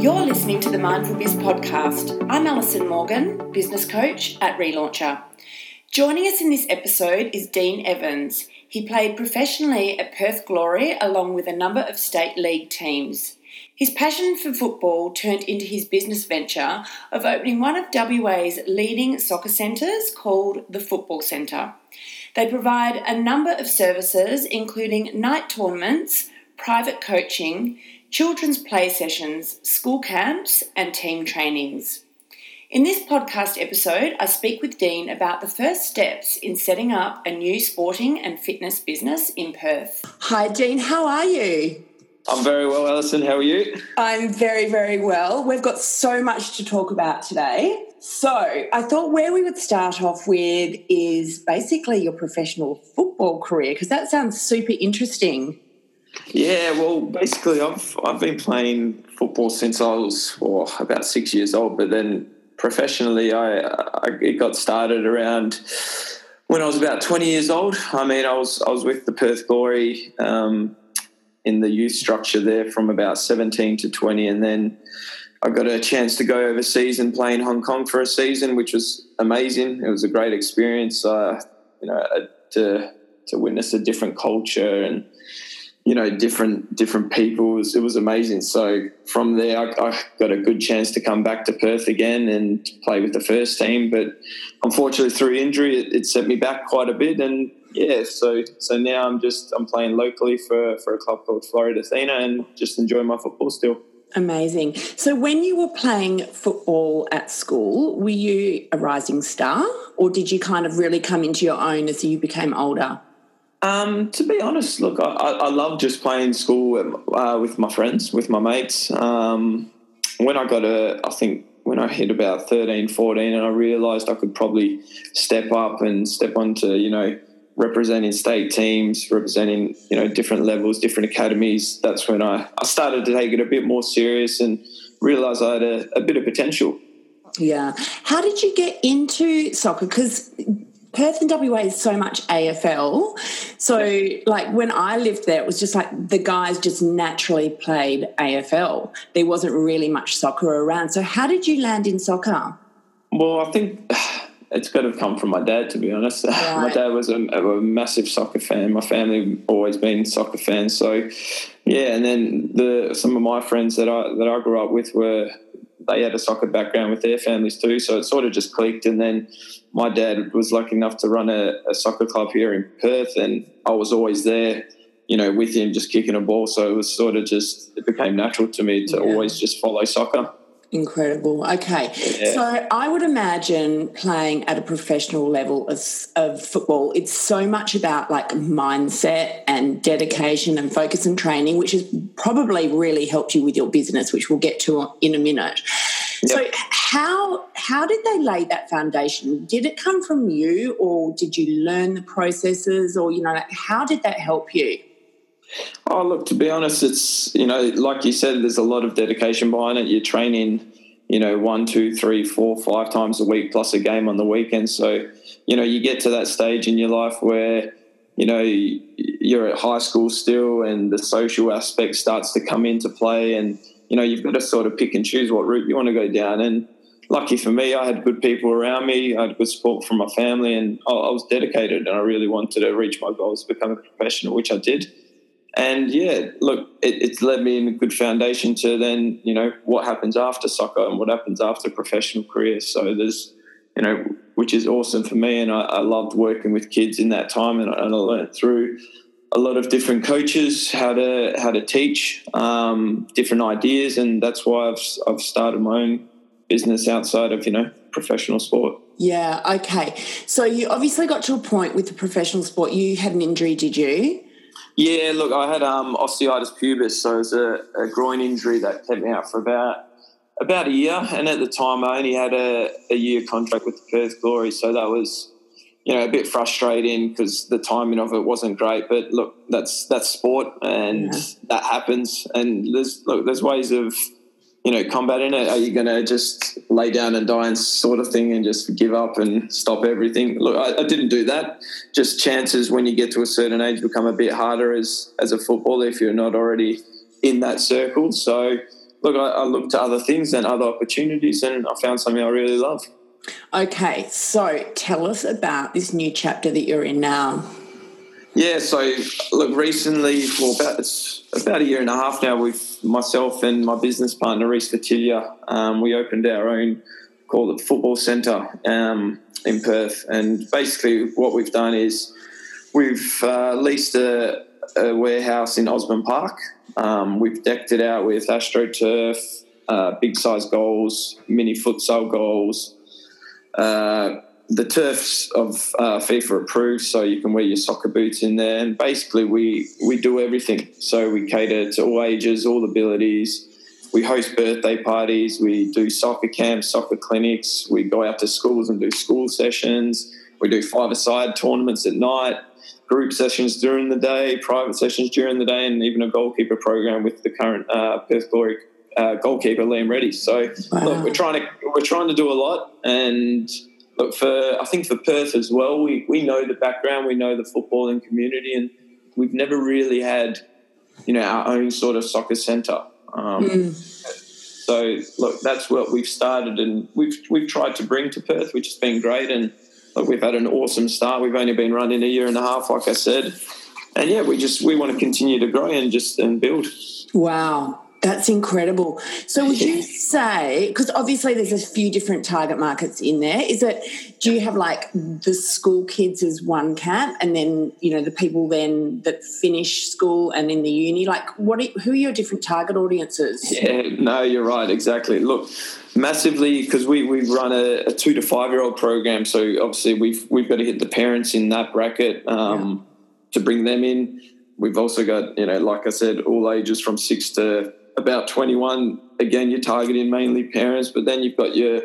You're listening to the Mindful Biz podcast. I'm Alison Morgan, business coach at Relauncher. Joining us in this episode is Dean Evans. He played professionally at Perth Glory along with a number of state league teams. His passion for football turned into his business venture of opening one of WA's leading soccer centres called the Football Centre. They provide a number of services, including night tournaments, private coaching, children's play sessions, school camps, and team trainings. In this podcast episode, I speak with Dean about the first steps in setting up a new sporting and fitness business in Perth. Hi, Dean, how are you? I'm very well, Alison. How are you? I'm very, very well. We've got so much to talk about today. So, I thought where we would start off with is basically your professional football career, because that sounds super interesting. Yeah, well, basically, I've I've been playing football since I was well, about six years old, but then professionally, I, I it got started around when I was about twenty years old. I mean, I was I was with the Perth Glory. Um, in the youth structure there from about 17 to 20 and then I got a chance to go overseas and play in Hong Kong for a season which was amazing it was a great experience uh, you know uh, to to witness a different culture and you know different different people it was, it was amazing so from there I, I, got a good chance to come back to Perth again and play with the first team but unfortunately through injury it, it set me back quite a bit and yeah, so so now I'm just I'm playing locally for for a club called Floreat Athena and just enjoying my football still. Amazing. So when you were playing football at school, were you a rising star, or did you kind of really come into your own as you became older? Um, to be honest, look, I, I love just playing school uh, with my friends, with my mates. Um, when I got a, I think when I hit about 13, 14, and I realised I could probably step up and step onto, you know, representing state teams, representing you know different levels, different academies. That's when I, I started to take it a bit more serious and realised I had a, a bit of potential. Yeah. How did you get into soccer? Because Perth and WA is so much AFL. So, like when I lived there, it was just like the guys just naturally played AFL. There wasn't really much soccer around. So, how did you land in soccer? Well, I think it's got to come from my dad, to be honest. Right. my dad was a, a, massive soccer fan. My family always been soccer fans. So, yeah, and then the some of my friends that I that I grew up with were they had a soccer background with their families too. So it sort of just clicked. And then my dad was lucky enough to run a, a soccer club here in Perth, and I was always there. You know, with him just kicking a ball. So it was sort of just, it became natural to me to yeah. always just follow soccer. Incredible. Okay. Yeah. So I would imagine playing at a professional level of, of, football, it's so much about like mindset and dedication and focus and training, which has probably really helped you with your business, which we'll get to in a minute. Yep. So how how did they lay that foundation? Did it come from you or did you learn the processes or you know how did that help you? Oh, look, to be honest, it's, you know, like you said, there's a lot of dedication behind it. You're training, you know, one, two, three, four, five times a week plus a game on the weekend. So, you know, you get to that stage in your life where, you know, you're at high school still and the social aspect starts to come into play. And, you know, you've got to sort of pick and choose what route you want to go down. And, lucky for me, I had good people around me. I had good support from my family, and I, was dedicated. And I really wanted to reach my goals, become a professional, which I did and yeah, look, it, it's led me in a good foundation to then, you know, what happens after soccer and what happens after professional career. So there's, you know, which is awesome for me. And I, I loved working with kids in that time. And I, and I learned through a lot of different coaches how to how to teach um, different ideas, and that's why I've I've started my own business outside of you know professional sport. Yeah. Okay. So you obviously got to a point with the professional sport. You had an injury, did you? Yeah, look, I had um, osteitis pubis, so it was a, a, groin injury that kept me out for about about a year. And at the time, I only had a, a year contract with the Perth Glory, so that was you know a bit frustrating because the timing of it wasn't great. But look, that's that's sport, and yeah. that happens. And there's look, there's ways of you know, combating it? Are you going to just lay down and die and sort of thing and just give up and stop everything? Look, I, I, didn't do that. Just chances when you get to a certain age become a bit harder as as a footballer if you're not already in that circle. So look, I, I looked to other things and other opportunities, and I found something I really love. Okay, so tell us about this new chapter that you're in now. Yeah, so look, recently, well, about it's about a year and a half now, with myself and my business partner Reese Vatilia, um, we opened our own, called it Football Centre um, in Perth, and basically what we've done is we've uh, leased a, a, warehouse in Osborne Park. Um, we've decked it out with AstroTurf, uh, big size goals, mini futsal goals. Uh, the turfs of uh, FIFA approved, so you can wear your soccer boots in there. And basically, we we do everything. So we cater to all ages, all abilities. We host birthday parties. We do soccer camps, soccer clinics. We go out to schools and do school sessions. We do five-a-side tournaments at night, group sessions during the day, private sessions during the day, and even a goalkeeper program with the current uh, Perth Glory uh, goalkeeper Liam Reddy. So wow. look, we're trying to we're trying to do a lot and but for I think for Perth as well, we, we know the background, we know the footballing community, and we've never really had, you know, our own sort of soccer centre. Um, mm. So look, that's what we've started, and we've we've tried to bring to Perth, which has been great, and look, we've had an awesome start. We've only been running a year and a half, like I said, and yeah, we just we want to continue to grow and just and build. Wow. That's incredible. So, would you say, because obviously there's a few different target markets in there, is it, do you have like the school kids as one camp and then, you know, the people then that finish school and in the uni? Like, what, are, who are your different target audiences? Yeah, no, you're right, exactly. Look, massively, because we, we run a, a, two to five year old program. So, obviously, we've, we've got to hit the parents in that bracket um, yeah. to bring them in. We've also got, you know, like I said, all ages from six to about 21, again, you're targeting mainly parents, but then you've got your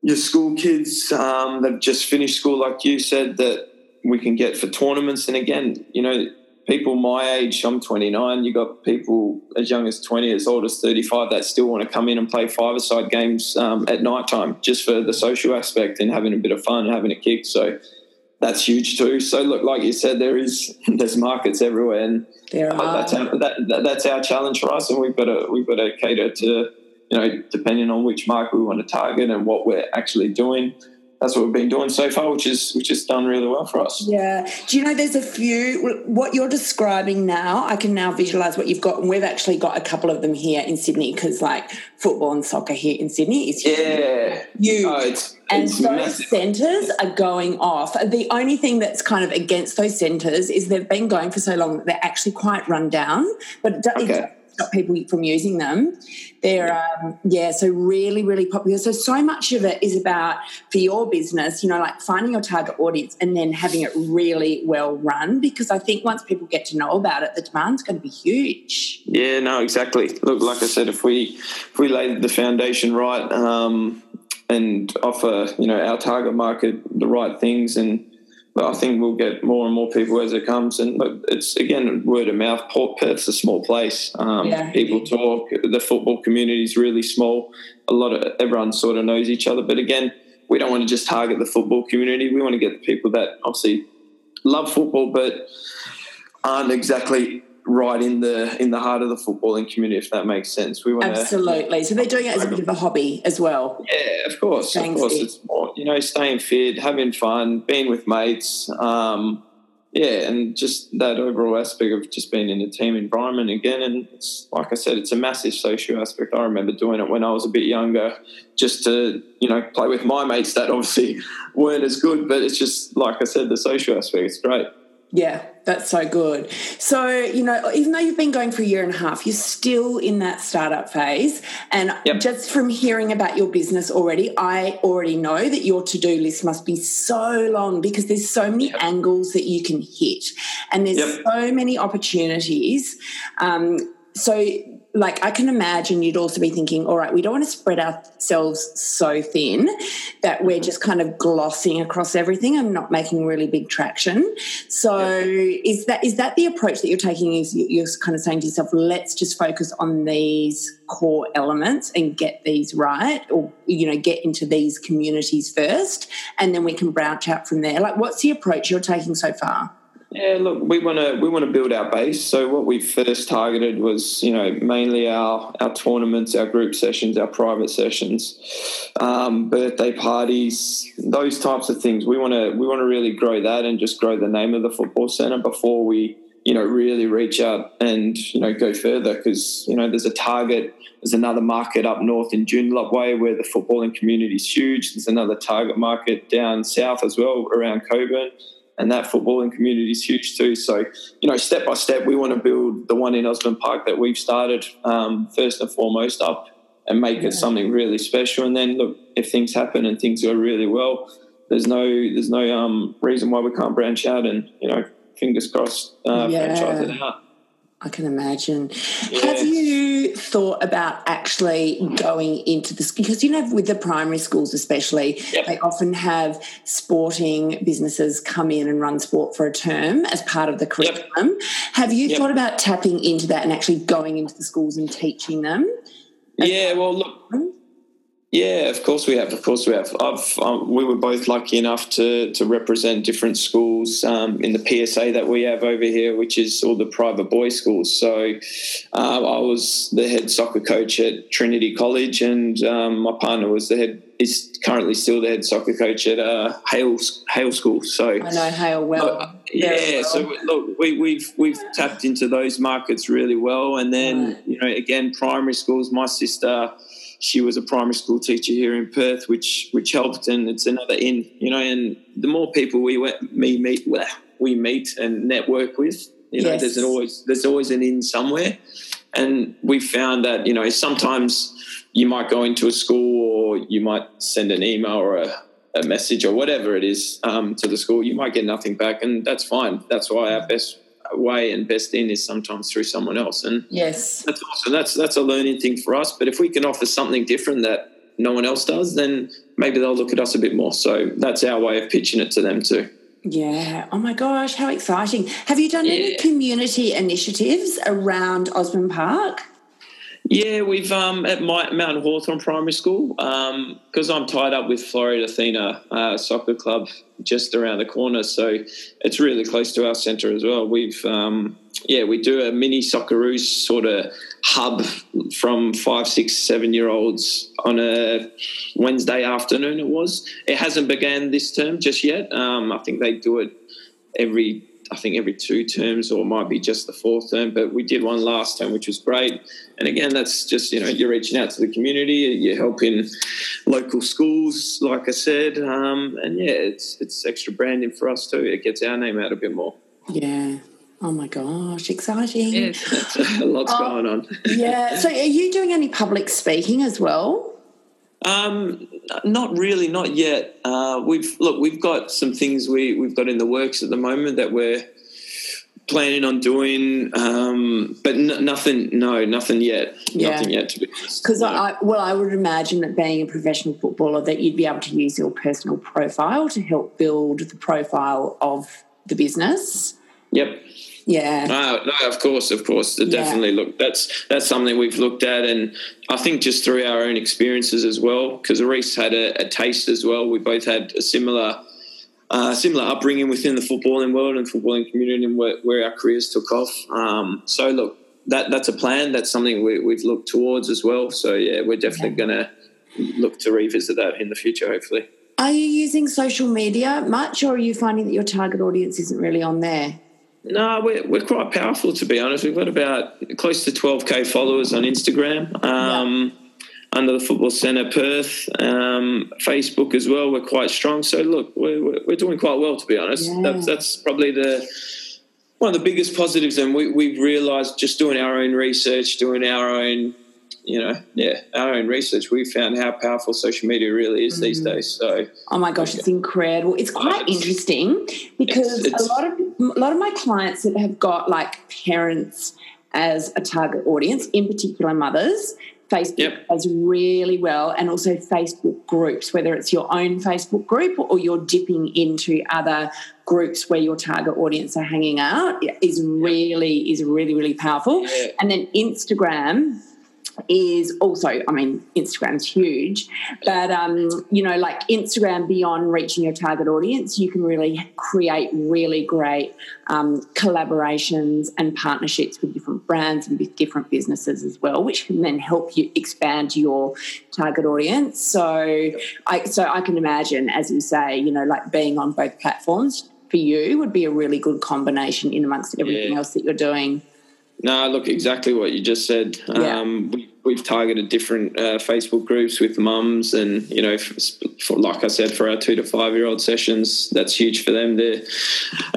your school kids um, that just finished school, like you said, that we can get for tournaments. And again, you know, people my age, I'm 29, You've got people as young as 20, as old as 35 that still want to come in and play five-a-side games um, at night time just for the social aspect and having a bit of fun and having a kick. So that's huge too. So look, like you said, there is there's markets everywhere, and uh, are. that's our, that, that, that's our challenge for us, and we've got to we've got to cater to you know depending on which market we want to target and what we're actually doing that's what we've been doing so far, which is which has done really well for us. Yeah. Do you know there's a few what you're describing now? I can now visualize what you've got, and we've actually got a couple of them here in Sydney because like football and soccer here in Sydney is yeah huge. Oh, it's, and it's those centres are going off. The only thing that's kind of against those centres is they've been going for so long that they're actually quite run down. But it, okay. it stop people from using them. They're um, yeah, so really, really popular. So so much of it is about for your business, you know, like finding your target audience and then having it really well run. Because I think once people get to know about it, the demand's going to be huge. Yeah, no, exactly. Look, like I said, if we if we lay the foundation right um, and offer you know our target market the right things and but I think we'll get more and more people as it comes. And look, it's again word of mouth. Port Perth's a small place. Um, yeah. People talk. The football community is really small. A lot of everyone sort of knows each other. But again, we don't want to just target the football community. We want to get the people that obviously love football, but aren't exactly right in the in the heart of the footballing community, if that makes sense. We want absolutely. So they're doing it as a bit of a hobby as well. Yeah, of course, of course. It's more, you know, staying fit, having fun, being with mates. Um, yeah, and just that overall aspect of just being in a team environment again. And it's like I said, it's a massive social aspect. I remember doing it when I was a bit younger, just to you know play with my mates that obviously weren't as good. But it's just like I said, the social aspect. It's great. Yeah, that's so good. So, you know, even though you've been going for a year and a half, you're still in that startup phase. And yep. just from hearing about your business already, I already know that your to do list must be so long because there's so many yep. angles that you can hit and there's yep. so many opportunities. Um, so like I can imagine you'd also be thinking, all right, we don't want to spread ourselves so thin that we're mm-hmm. just kind of glossing across everything and not making really big traction. So yeah. is that is that the approach that you're taking? Is you're kind of saying to yourself, let's just focus on these core elements and get these right, or you know, get into these communities first, and then we can branch out from there. Like, what's the approach you're taking so far? Yeah, look, we want to we want to build our base. So what we first targeted was, you know, mainly our our tournaments, our group sessions, our private sessions, um, birthday parties, those types of things. We want to we want to really grow that and just grow the name of the football center before we, you know, really reach out and you know go further because you know there's a target. There's another market up north in Joondalup Way where the footballing community is huge. There's another target market down south as well around Cockburn and that footballing community is huge too. So, you know, step by step, we want to build the one in Osborne Park that we've started um, first and foremost up and make yeah. it something really special. And then look, if things happen and things go really well, there's no there's no um, reason why we can't branch out and you know, fingers crossed, uh, yeah. franchise it out. I can imagine. Yeah. Have you thought about actually going into this? Because, you know, with the primary schools especially, yep. they often have sporting businesses come in and run sport for a term as part of the curriculum. Yep. Have you yep. thought about tapping into that and actually going into the schools and teaching them? Yeah, well, look, mm-hmm. Yeah, of course we have. Of course we have. I've, um, we were both lucky enough to to represent different schools um, in the PSA that we have over here, which is all the private boys schools. So uh, I was the head soccer coach at Trinity College, and um, my partner was the head. Is currently still the head soccer coach at uh, Hale Hale School. So I know Hale well. Uh, yeah, well. so look, we, we've we've tapped into those markets really well, and then right. you know again primary schools. My sister she was a primary school teacher here in Perth, which which helped, and it's another in, you know. And the more people we went, me meet, we meet and network with, you know, yes. there's always there's always an in somewhere, and we found that you know sometimes you might go into a school or you might send an email or a, a message or whatever it is um, to the school, you might get nothing back, and that's fine. That's why our best way and best in is sometimes through someone else. And yes, that's awesome. That's that's a learning thing for us. But if we can offer something different that no one else does, then maybe they'll look at us a bit more. So that's our way of pitching it to them too. Yeah. Oh my gosh, how exciting. Have you done yeah. any community initiatives around Osborne Park? Yeah, we've um, at my, Mount Hawthorn Primary School because um, I'm tied up with Floreat Athena uh, Soccer Club just around the corner, so it's really close to our centre as well. We've um, yeah, we do a mini Socceroos sort of hub from five, six, seven year olds on a Wednesday afternoon. It was. It hasn't began this term just yet. Um, I think they do it every I think every two terms or might be just the fourth term, but we did one last term, which was great. And again, that's just, you know, you're reaching out to the community, you're helping local schools, like I said. Um, and yeah, it's, it's extra branding for us too. It gets our name out a bit more. Yeah. Oh my gosh, exciting. Yes, a lot's oh, going on. yeah. So are you doing any public speaking as well? Um, not really, not yet. Uh, we've look, we've got some things we we've got in the works at the moment that we're planning on doing, um, but n- nothing. No, nothing yet. Yeah. Nothing yet. To be because I well, I would imagine that being a professional footballer, that you'd be able to use your personal profile to help build the profile of the business. Yep. Yeah. No, no, of course, of course. Definitely yeah. look that's that's something we've looked at and I think just through our own experiences as well, because Reese had a, a, taste as well. We both had a similar uh, similar upbringing within the footballing world and footballing community and where, where our careers took off. Um, so look, that that's a plan. That's something we, have looked towards as well. So yeah, we're definitely yeah. going to look to revisit that in the future, hopefully. Are you using social media much, or are you finding that your target audience isn't really on there? No, we're, we're quite powerful to be honest. We've got about close to 12k followers on Instagram. Um, yeah. Under the Football Centre Perth, um, Facebook as well. We're quite strong. So look, we're, we're doing quite well to be honest. Yeah. That's, that's probably the one of the biggest positives. And we, we've realised just doing our own research, doing our own you know, yeah, our own research, we found how powerful social media really is mm. these days. So, oh my gosh, it's incredible. It's quite interesting because it's, it's, a lot of a lot of my clients that have got like parents as a target audience, in particular mothers, Facebook yep. does really well, and also Facebook groups, whether it's your own Facebook group or you're dipping into other groups where your target audience are hanging out, is really is really really powerful. Yeah. And then Instagram is also, I mean, Instagram's huge, but um, you know, like Instagram beyond reaching your target audience, you can really create really great um, collaborations and partnerships with different brands and with different businesses as well, which can then help you expand your target audience. So, I so I can imagine, as you say, you know, like being on both platforms for you would be a really good combination in amongst everything yeah. else that you're doing. No, look, exactly what you just said. Yeah. Um, we, have targeted different uh, Facebook groups with mums, and you know, for, for, like I said, for our two to five year old sessions, that's huge for them there.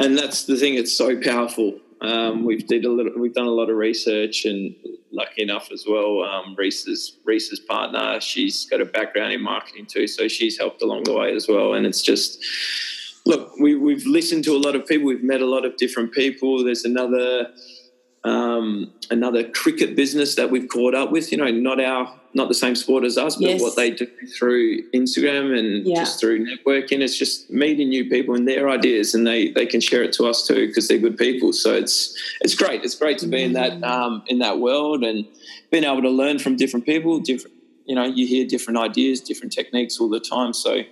And that's the thing; it's so powerful. Um, we've did a little, we've done a lot of research, and lucky enough as well, um, Reese's Reese's partner, she's got a background in marketing too, so she's helped along the way as well. And it's just look, we, we've listened to a lot of people, we've met a lot of different people. There's another um, another cricket business that we've caught up with. You know, not our not the same sport as us, but yes. what they do through Instagram and yeah. just through networking. It's just meeting new people and their ideas, and they they can share it to us too because they're good people. So it's it's great. It's great to be in that um, in that world and being able to learn from different people. Different, you know, you hear different ideas, different techniques all the time. So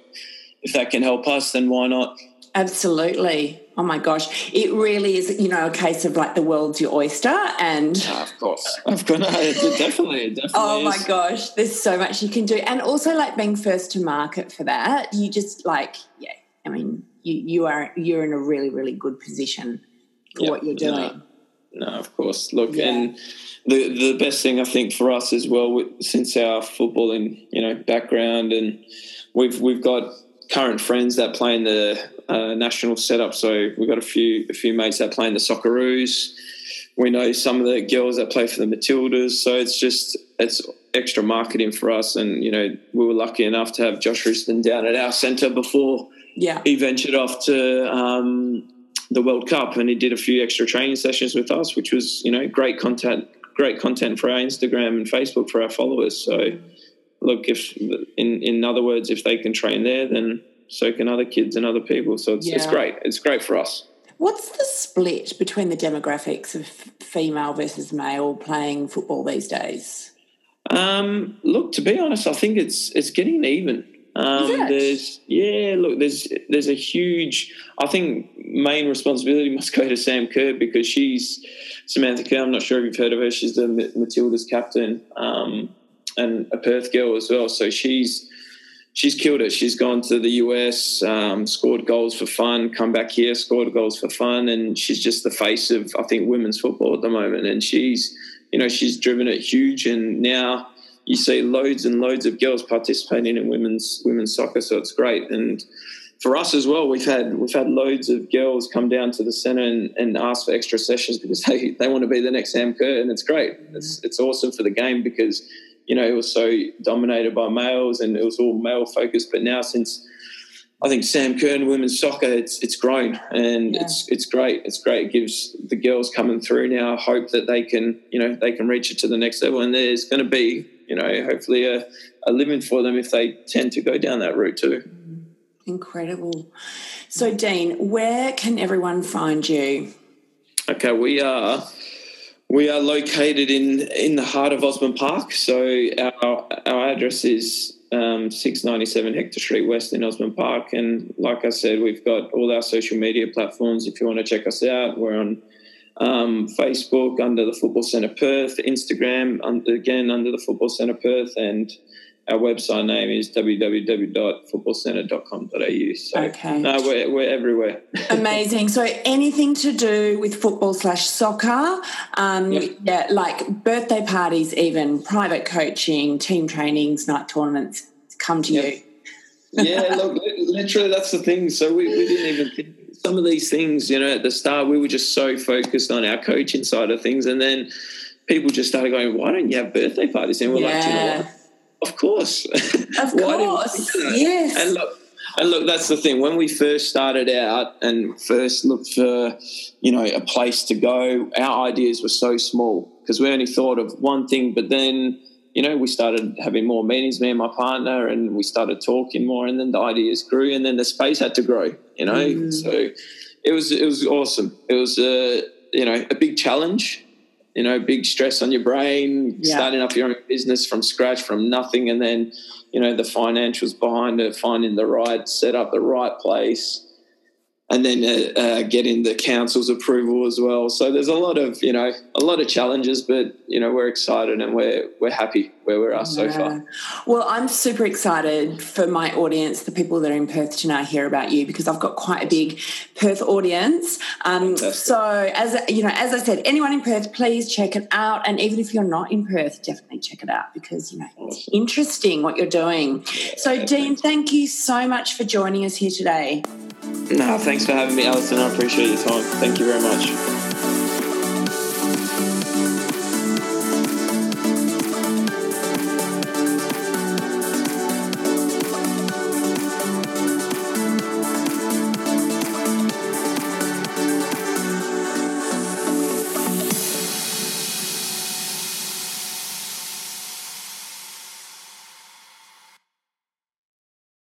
if that can help us, then why not? Absolutely. Oh my gosh. It really is, you know, a case of like the world's your oyster and of course. Of course. No, it definitely, it definitely Oh is. my gosh. There's so much you can do. And also like being first to market for that, you just like, yeah, I mean, you you are you're in a really, really good position for yep. what you're doing. No, no of course. Look, yeah. and the the best thing I think for us as well, since our footballing, you know, background and we've we've got current friends that play in the uh, national setup. So we've got a few a few mates that play in the Socceroos. We know some of the girls that play for the Matildas. So it's just it's extra marketing for us. And you know we were lucky enough to have Josh Risdon down at our centre before yeah. he ventured off to um, the World Cup, and he did a few extra training sessions with us, which was you know great content great content for our Instagram and Facebook for our followers. So look, if in in other words, if they can train there, then so can other kids and other people. So it's, yeah. it's great. It's great for us. What's the split between the demographics of female versus male playing football these days? Um, look, to be honest, I think it's it's getting even. Um, there's yeah, look, there's there's a huge. I think main responsibility must go to Sam Kerr because she's Samantha Kerr. I'm not sure if you've heard of her. She's the Matildas captain. Um, and a Perth girl as well. So she's she's killed it. She's gone to the US, um, scored goals for fun, come back here, scored goals for fun, and she's just the face of I think women's football at the moment. And she's you know she's driven it huge, and now you see loads and loads of girls participating in women's women's soccer. So it's great and. For us as well, we've had we've had loads of girls come down to the centre and, and ask for extra sessions because they, they want to be the next Sam Kerr, and it's great. It's it's awesome for the game because you know, it was so dominated by males and it was all male focused. But now, since I think Sam Kern women's soccer, it's it's grown and yeah. it's it's great. It's great. It gives the girls coming through now hope that they can, you know, they can reach it to the next level. And there's going to be, you know, hopefully a, a living for them if they tend to go down that route too. Incredible. So, Dean, where can everyone find you? Okay, we are we are located in in the heart of Osborne Park. So our our address is um, 697 Hector Street West in Osborne Park. And like I said, we've got all our social media platforms. If you want to check us out, we're on um, Facebook under the Football Centre Perth, Instagram under, again under the Football Centre Perth, and our website name is www.footballcentre.com.au. So, okay. No, we're, we're everywhere. Amazing. So, anything to do with football slash soccer, um, yep. yeah, like birthday parties, even private coaching, team trainings, night tournaments, come to yep. you. yeah, look, literally, that's the thing. So, we, we didn't even think some of these things, you know, at the start, we were just so focused on our coaching side of things. And then people just started going, why don't you have birthday parties? And we're yeah. like, you know what? Of course. Of course. yes. And look, and look, that's the thing. When we first started out and first looked for, you know, a place to go, our ideas were so small because we only thought of one thing. But then, you know, we started having more meetings, me and my partner, and we started talking more, and then the ideas grew, and then the space had to grow. You know, mm. so it was it was awesome. It was a you know a big challenge you know, big stress on your brain, Yeah. starting up your own business from scratch, from nothing, and then, you know, the financials behind it, finding the right setup, the right place, and then uh, uh, getting the council's approval as well. So there's a lot of, you know, a lot of challenges, but you know, we're excited and we're we're happy where we are so Yeah. far. Well, I'm super excited for my audience, the people that are in Perth, to now hear about you because I've got quite a big Perth audience. Um, so, as you know, as I said, anyone in Perth, please check it out. And even if you're not in Perth, definitely check it out because you know it's interesting what you're doing. So, Dean, thank you so much for joining us here today. No, thanks for having me, Alison. I appreciate your time. Thank you very much.